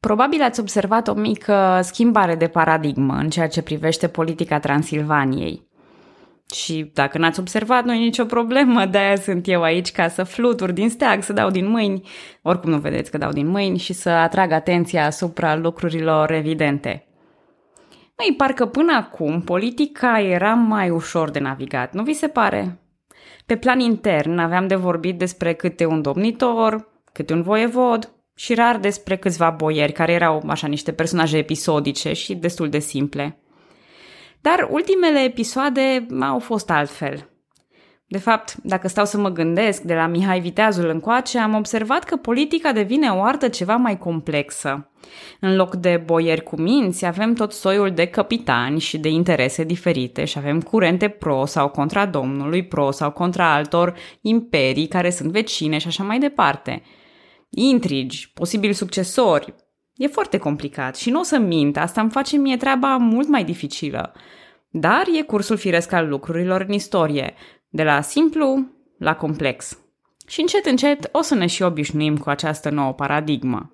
Probabil ați observat o mică schimbare de paradigmă în ceea ce privește politica Transilvaniei. Și dacă n-ați observat, nu e nicio problemă, de-aia sunt eu aici ca să flutur din steag, să dau din mâini, oricum nu vedeți că dau din mâini, și să atrag atenția asupra lucrurilor evidente. Măi, parcă până acum politica era mai ușor de navigat, nu vi se pare? Pe plan intern aveam de vorbit despre câte un domnitor, câte un voievod și rar despre câțiva boieri care erau așa niște personaje episodice și destul de simple. Dar ultimele episoade au fost altfel. De fapt, dacă stau să mă gândesc, de la Mihai Viteazul încoace, am observat că politica devine o artă ceva mai complexă. În loc de boieri cu minți, avem tot soiul de capitani și de interese diferite și avem curente pro sau contra domnului, pro sau contra altor imperii care sunt vecine și așa mai departe. Intrigi, posibili succesori. E foarte complicat și nu o să mint, asta îmi face mie treaba mult mai dificilă. Dar e cursul firesc al lucrurilor în istorie, de la simplu la complex. Și încet, încet o să ne și obișnuim cu această nouă paradigmă.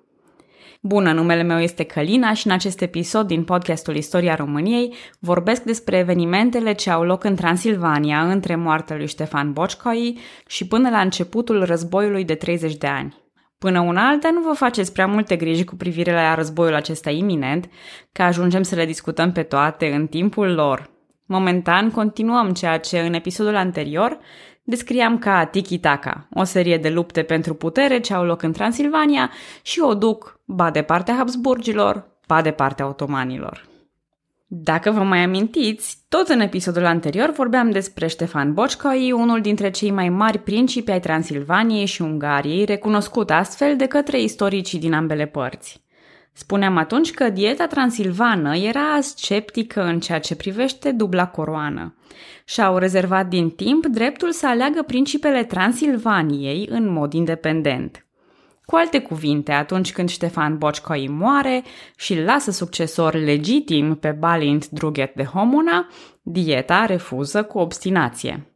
Bună, numele meu este Călina și în acest episod din podcastul Istoria României vorbesc despre evenimentele ce au loc în Transilvania între moartea lui Ștefan Bocșcoi și până la începutul războiului de 30 de ani. Până una alta, nu vă faceți prea multe griji cu privire la războiul acesta iminent, că ajungem să le discutăm pe toate în timpul lor. Momentan continuăm ceea ce în episodul anterior descriam ca tiki-taka, o serie de lupte pentru putere ce au loc în Transilvania și o duc ba de partea Habsburgilor, ba de partea otomanilor. Dacă vă mai amintiți, tot în episodul anterior vorbeam despre Ștefan Bocșcoi, unul dintre cei mai mari principi ai Transilvaniei și Ungariei, recunoscut astfel de către istoricii din ambele părți. Spuneam atunci că dieta transilvană era sceptică în ceea ce privește dubla coroană și au rezervat din timp dreptul să aleagă principele Transilvaniei în mod independent. Cu alte cuvinte, atunci când Ștefan Bocșcoi moare și îl lasă succesor legitim pe Balint Druget de Homona, dieta refuză cu obstinație.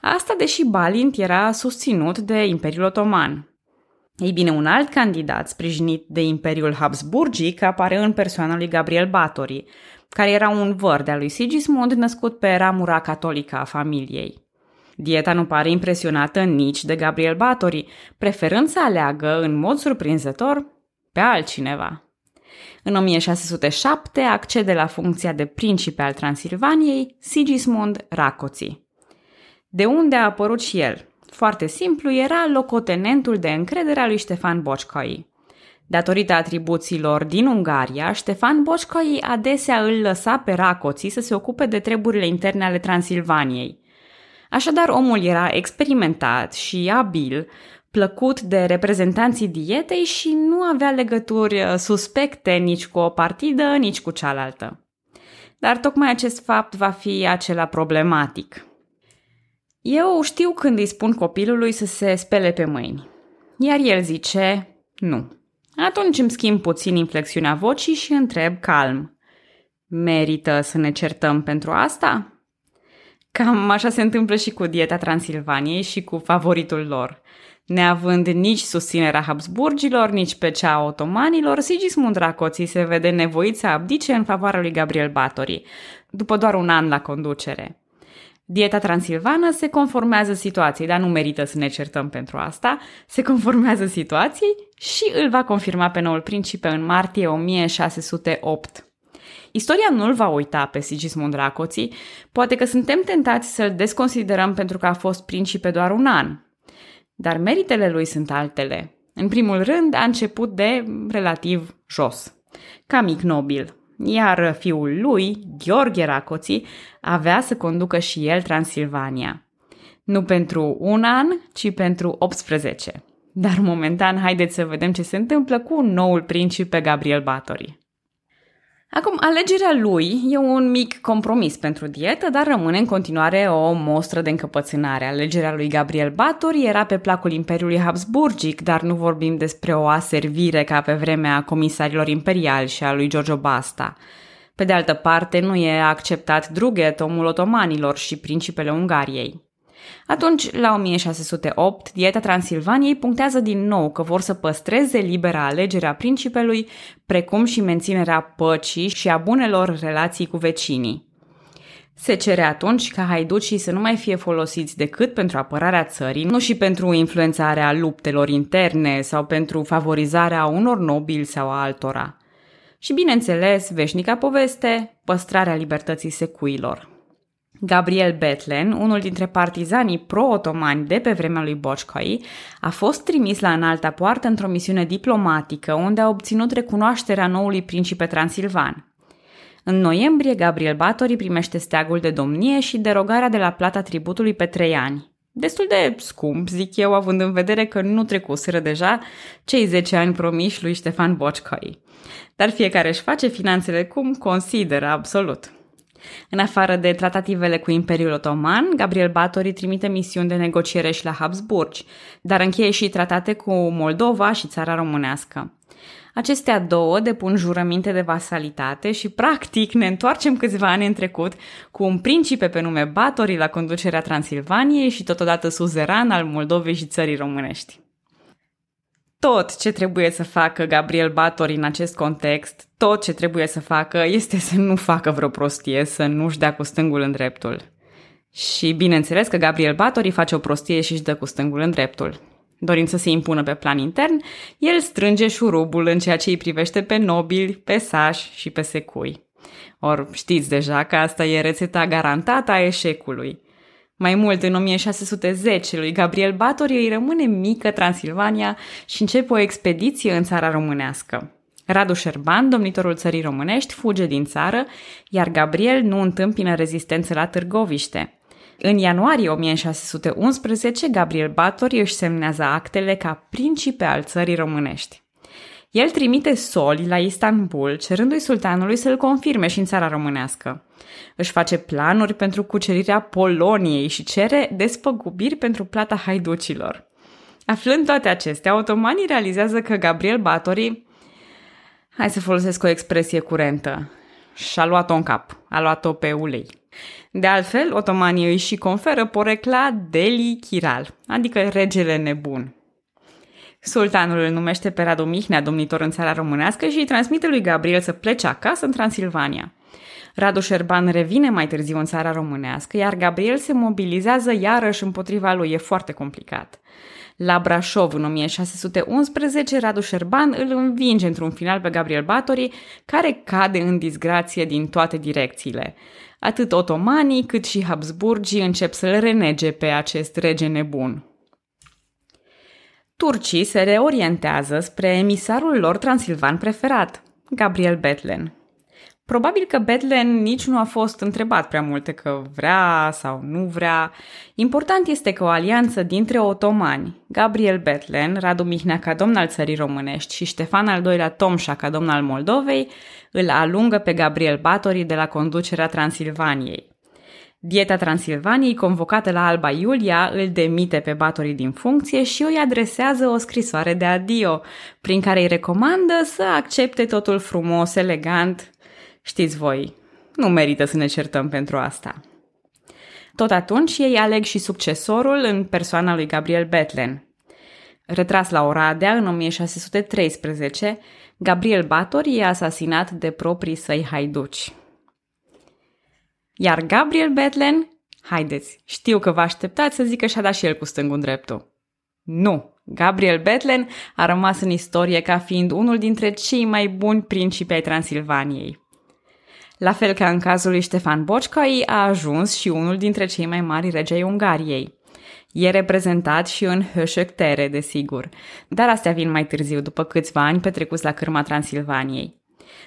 Asta deși Balint era susținut de Imperiul Otoman. Ei bine, un alt candidat sprijinit de Imperiul Habsburgic apare în persoana lui Gabriel Batori, care era un văr de-a lui Sigismund născut pe ramura catolică a familiei. Dieta nu pare impresionată nici de Gabriel Batori, preferând să aleagă, în mod surprinzător, pe altcineva. În 1607 accede la funcția de principe al Transilvaniei Sigismund Racoți. De unde a apărut și el? Foarte simplu, era locotenentul de încredere al lui Ștefan Bocșcoi. Datorită atribuțiilor din Ungaria, Ștefan Bocșcoi adesea îl lăsa pe Racoții să se ocupe de treburile interne ale Transilvaniei. Așadar, omul era experimentat și abil, plăcut de reprezentanții dietei și nu avea legături uh, suspecte nici cu o partidă, nici cu cealaltă. Dar tocmai acest fapt va fi acela problematic. Eu știu când îi spun copilului să se spele pe mâini, iar el zice nu. Atunci îmi schimb puțin inflexiunea vocii și întreb calm. Merită să ne certăm pentru asta? Cam așa se întâmplă și cu dieta Transilvaniei și cu favoritul lor. Neavând nici susținerea Habsburgilor, nici pe cea a otomanilor, Sigismund Racoții se vede nevoit să abdice în favoarea lui Gabriel Batori, după doar un an la conducere. Dieta transilvană se conformează situației, dar nu merită să ne certăm pentru asta, se conformează situației și îl va confirma pe noul principe în martie 1608. Istoria nu-l va uita pe Sigismund Racoții, poate că suntem tentați să-l desconsiderăm pentru că a fost principe doar un an. Dar meritele lui sunt altele. În primul rând, a început de relativ jos, ca mic nobil, iar fiul lui, Gheorghe Racoții, avea să conducă și el Transilvania. Nu pentru un an, ci pentru 18. Dar momentan, haideți să vedem ce se întâmplă cu noul principe Gabriel Batori. Acum, alegerea lui e un mic compromis pentru dietă, dar rămâne în continuare o mostră de încăpățânare. Alegerea lui Gabriel Batori era pe placul Imperiului Habsburgic, dar nu vorbim despre o aservire ca pe vremea comisarilor imperiali și a lui Giorgio Basta. Pe de altă parte, nu e acceptat Drughet, omul otomanilor și principele Ungariei. Atunci, la 1608, Dieta Transilvaniei punctează din nou că vor să păstreze libera alegerea principelui, precum și menținerea păcii și a bunelor relații cu vecinii. Se cere atunci ca haiducii să nu mai fie folosiți decât pentru apărarea țării, nu și pentru influențarea luptelor interne sau pentru favorizarea unor nobili sau a altora. Și bineînțeles, veșnica poveste, păstrarea libertății secuilor. Gabriel Betlen, unul dintre partizanii pro-otomani de pe vremea lui Bocșcoi, a fost trimis la înalta poartă într-o misiune diplomatică unde a obținut recunoașterea noului principe transilvan. În noiembrie, Gabriel Batori primește steagul de domnie și derogarea de la plata tributului pe trei ani. Destul de scump, zic eu, având în vedere că nu trecuseră deja cei 10 ani promiși lui Ștefan Bocșcoi. Dar fiecare își face finanțele cum consideră absolut. În afară de tratativele cu Imperiul Otoman, Gabriel Batori trimite misiuni de negociere și la Habsburgi, dar încheie și tratate cu Moldova și țara românească. Acestea două depun jurăminte de vasalitate și, practic, ne întoarcem câțiva ani în trecut cu un principe pe nume Batori la conducerea Transilvaniei și totodată suzeran al Moldovei și țării românești. Tot ce trebuie să facă Gabriel Batori în acest context, tot ce trebuie să facă este să nu facă vreo prostie, să nu-și dea cu stângul în dreptul. Și bineînțeles că Gabriel Batori face o prostie și își dă cu stângul în dreptul. Dorind să se impună pe plan intern, el strânge șurubul în ceea ce îi privește pe nobili, pe sași și pe secui. Or, știți deja că asta e rețeta garantată a eșecului. Mai mult, în 1610, lui Gabriel Batorie îi rămâne mică Transilvania și începe o expediție în țara românească. Radu Șerban, domnitorul țării românești, fuge din țară, iar Gabriel nu întâmpină rezistență la Târgoviște. În ianuarie 1611, Gabriel Batori își semnează actele ca principe al țării românești. El trimite soli la Istanbul, cerându-i sultanului să-l confirme și în țara românească. Își face planuri pentru cucerirea Poloniei și cere despăgubiri pentru plata haiducilor. Aflând toate acestea, otomanii realizează că Gabriel Batori, hai să folosesc o expresie curentă, și-a luat-o în cap, a luat-o pe ulei. De altfel, otomanii îi și conferă porecla Deli Chiral, adică regele nebun. Sultanul îl numește pe Radu Mihnea domnitor în țara românească și îi transmite lui Gabriel să plece acasă în Transilvania. Radu Șerban revine mai târziu în țara românească, iar Gabriel se mobilizează iarăși împotriva lui. E foarte complicat. La Brașov, în 1611, Radu Șerban îl învinge într-un final pe Gabriel Batori, care cade în disgrație din toate direcțiile. Atât otomanii cât și Habsburgii încep să-l renege pe acest rege nebun. Turcii se reorientează spre emisarul lor transilvan preferat, Gabriel Betlen. Probabil că Betlen nici nu a fost întrebat prea multe că vrea sau nu vrea. Important este că o alianță dintre otomani, Gabriel Betlen, Radu Mihnea ca domn al țării românești și Ștefan al II-lea Tomșa ca domn al Moldovei, îl alungă pe Gabriel Batori de la conducerea Transilvaniei. Dieta Transilvaniei, convocată la Alba Iulia, îl demite pe Batori din funcție și îi adresează o scrisoare de adio, prin care îi recomandă să accepte totul frumos, elegant, Știți voi, nu merită să ne certăm pentru asta. Tot atunci ei aleg și succesorul în persoana lui Gabriel Betlen. Retras la Oradea în 1613, Gabriel Bator e asasinat de proprii săi haiduci. Iar Gabriel Betlen, haideți, știu că vă așteptați să zică și-a dat și el cu stângul dreptul. Nu! Gabriel Betlen a rămas în istorie ca fiind unul dintre cei mai buni principi ai Transilvaniei. La fel ca în cazul lui Ștefan Bocșcai, a ajuns și unul dintre cei mai mari regi ai Ungariei. E reprezentat și în Höșöktere, desigur, dar astea vin mai târziu, după câțiva ani petrecuți la cârma Transilvaniei.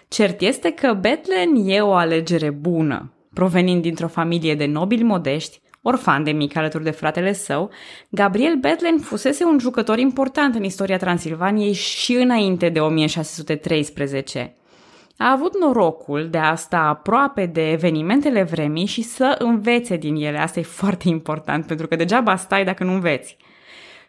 Cert este că Betlen e o alegere bună. Provenind dintr-o familie de nobili modești, orfan de mic alături de fratele său, Gabriel Betlen fusese un jucător important în istoria Transilvaniei și înainte de 1613 a avut norocul de a sta aproape de evenimentele vremii și să învețe din ele. Asta e foarte important, pentru că degeaba stai dacă nu înveți.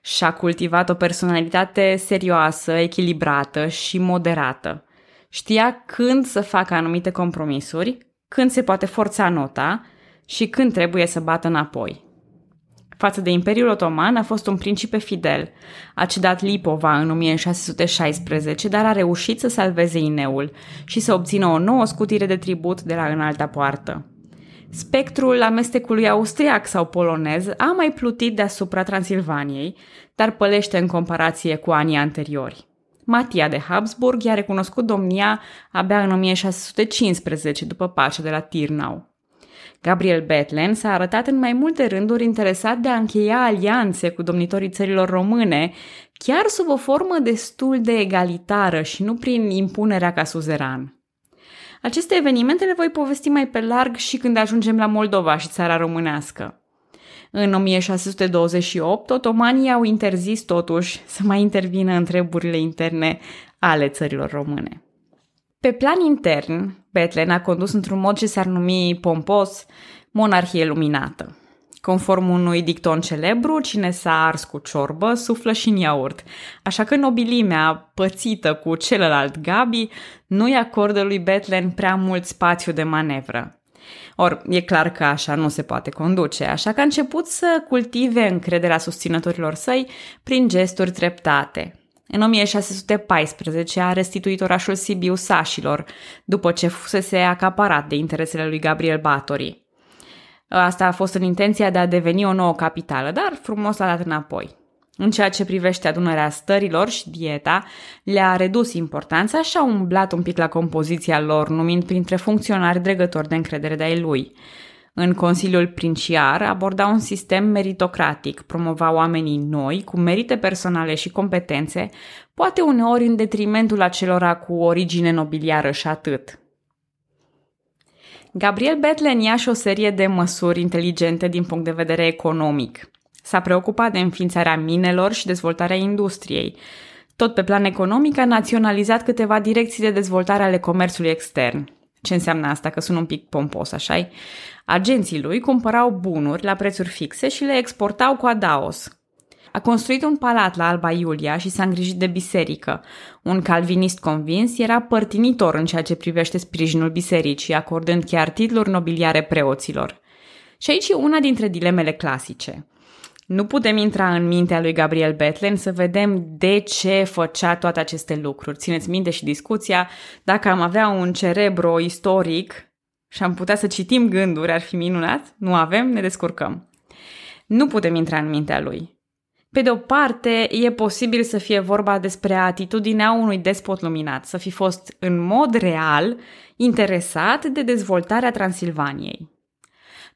Și-a cultivat o personalitate serioasă, echilibrată și moderată. Știa când să facă anumite compromisuri, când se poate forța nota și când trebuie să bată înapoi. Față de Imperiul Otoman a fost un principe fidel. A cedat Lipova în 1616, dar a reușit să salveze Ineul și să obțină o nouă scutire de tribut de la înalta poartă. Spectrul amestecului austriac sau polonez a mai plutit deasupra Transilvaniei, dar pălește în comparație cu anii anteriori. Matia de Habsburg i-a recunoscut domnia abia în 1615, după pacea de la Tirnau. Gabriel Bethlen s-a arătat în mai multe rânduri interesat de a încheia alianțe cu domnitorii țărilor române, chiar sub o formă destul de egalitară și nu prin impunerea ca suzeran. Aceste evenimente le voi povesti mai pe larg și când ajungem la Moldova și țara românească. În 1628, otomanii au interzis totuși să mai intervină în treburile interne ale țărilor române. Pe plan intern, Betlen a condus într-un mod ce s-ar numi pompos monarhie luminată. Conform unui dicton celebru, cine s-a ars cu ciorbă, suflă și în iaurt. Așa că nobilimea, pățită cu celălalt Gabi, nu-i acordă lui Betlen prea mult spațiu de manevră. Or, e clar că așa nu se poate conduce, așa că a început să cultive încrederea susținătorilor săi prin gesturi treptate. În 1614 a restituit orașul Sibiu sașilor, după ce fusese acaparat de interesele lui Gabriel Batory. Asta a fost în intenția de a deveni o nouă capitală, dar frumos l-a dat înapoi. În ceea ce privește adunarea stărilor și dieta, le-a redus importanța și a umblat un pic la compoziția lor, numind printre funcționari dregători de încredere de-ai lui. În Consiliul Princiar aborda un sistem meritocratic, promova oamenii noi, cu merite personale și competențe, poate uneori în detrimentul acelora cu origine nobiliară și atât. Gabriel Betlen ia și o serie de măsuri inteligente din punct de vedere economic. S-a preocupat de înființarea minelor și dezvoltarea industriei. Tot pe plan economic a naționalizat câteva direcții de dezvoltare ale comerțului extern. Ce înseamnă asta? Că sunt un pic pompos, așa Agenții lui cumpărau bunuri la prețuri fixe și le exportau cu adaos. A construit un palat la Alba Iulia și s-a îngrijit de biserică. Un calvinist convins era părtinitor în ceea ce privește sprijinul bisericii, acordând chiar titluri nobiliare preoților. Și aici e una dintre dilemele clasice. Nu putem intra în mintea lui Gabriel Betlen să vedem de ce făcea toate aceste lucruri. Țineți minte și discuția, dacă am avea un cerebro istoric și am putea să citim gânduri, ar fi minunat. Nu avem, ne descurcăm. Nu putem intra în mintea lui. Pe de o parte, e posibil să fie vorba despre atitudinea unui despot luminat, să fi fost în mod real interesat de dezvoltarea Transilvaniei.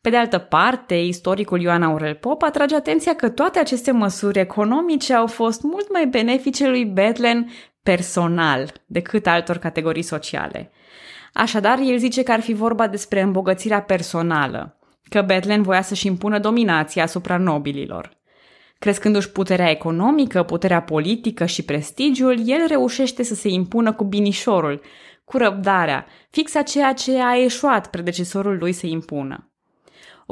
Pe de altă parte, istoricul Ioan Aurel Pop atrage atenția că toate aceste măsuri economice au fost mult mai benefice lui Betlen personal decât altor categorii sociale. Așadar, el zice că ar fi vorba despre îmbogățirea personală, că Betlen voia să-și impună dominația asupra nobililor. Crescându-și puterea economică, puterea politică și prestigiul, el reușește să se impună cu binișorul, cu răbdarea, fix a ceea ce a eșuat predecesorul lui să impună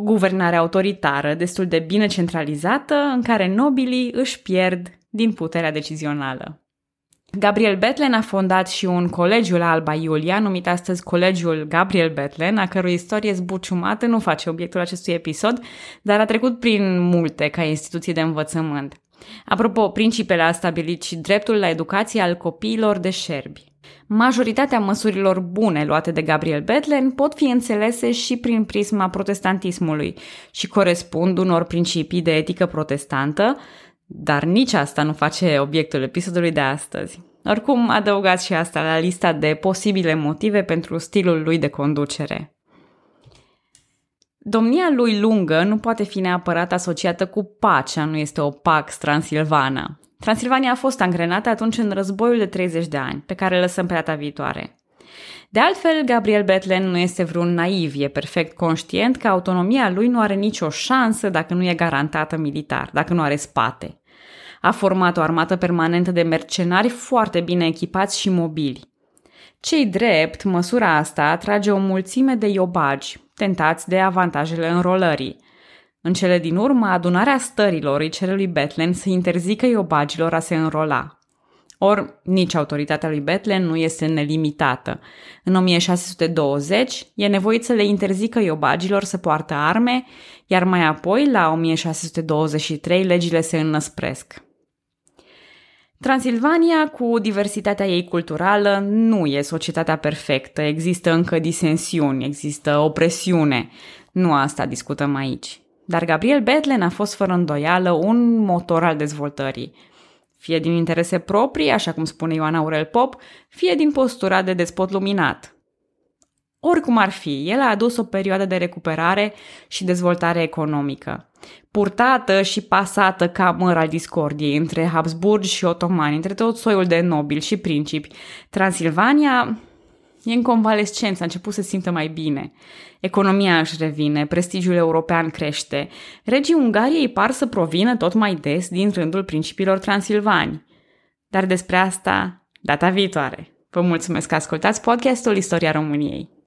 o guvernare autoritară destul de bine centralizată în care nobilii își pierd din puterea decizională. Gabriel Betlen a fondat și un colegiu la Alba Iulia, numit astăzi Colegiul Gabriel Betlen, a cărui istorie zbuciumată nu face obiectul acestui episod, dar a trecut prin multe ca instituție de învățământ. Apropo, principele a stabilit și dreptul la educație al copiilor de șerbi. Majoritatea măsurilor bune luate de Gabriel Betlen pot fi înțelese și prin prisma protestantismului și corespund unor principii de etică protestantă, dar nici asta nu face obiectul episodului de astăzi. Oricum, adăugați și asta la lista de posibile motive pentru stilul lui de conducere. Domnia lui lungă nu poate fi neapărat asociată cu pacea, nu este o pax transilvana. Transilvania a fost angrenată atunci în războiul de 30 de ani, pe care îl lăsăm pe data viitoare. De altfel, Gabriel Betlen nu este vreun naiv, e perfect conștient că autonomia lui nu are nicio șansă dacă nu e garantată militar, dacă nu are spate. A format o armată permanentă de mercenari foarte bine echipați și mobili. Cei drept, măsura asta atrage o mulțime de iobagi, tentați de avantajele înrolării – în cele din urmă, adunarea stărilor îi cere lui Betlen să interzică iobagilor a se înrola. Or, nici autoritatea lui Bethlen nu este nelimitată. În 1620 e nevoit să le interzică iobagilor să poartă arme, iar mai apoi, la 1623, legile se înnăspresc. Transilvania, cu diversitatea ei culturală, nu e societatea perfectă. Există încă disensiuni, există opresiune. Nu asta discutăm aici. Dar Gabriel Bethlen a fost fără îndoială un motor al dezvoltării. Fie din interese proprii, așa cum spune Ioan Aurel Pop, fie din postura de despot luminat. Oricum ar fi, el a adus o perioadă de recuperare și dezvoltare economică. Purtată și pasată ca măr al discordiei între Habsburg și otomani, între tot soiul de nobili și principi, Transilvania e în convalescență, a început să se simtă mai bine. Economia își revine, prestigiul european crește. Regii Ungariei par să provină tot mai des din rândul principiilor transilvani. Dar despre asta data viitoare. Vă mulțumesc că ascultați podcastul Istoria României.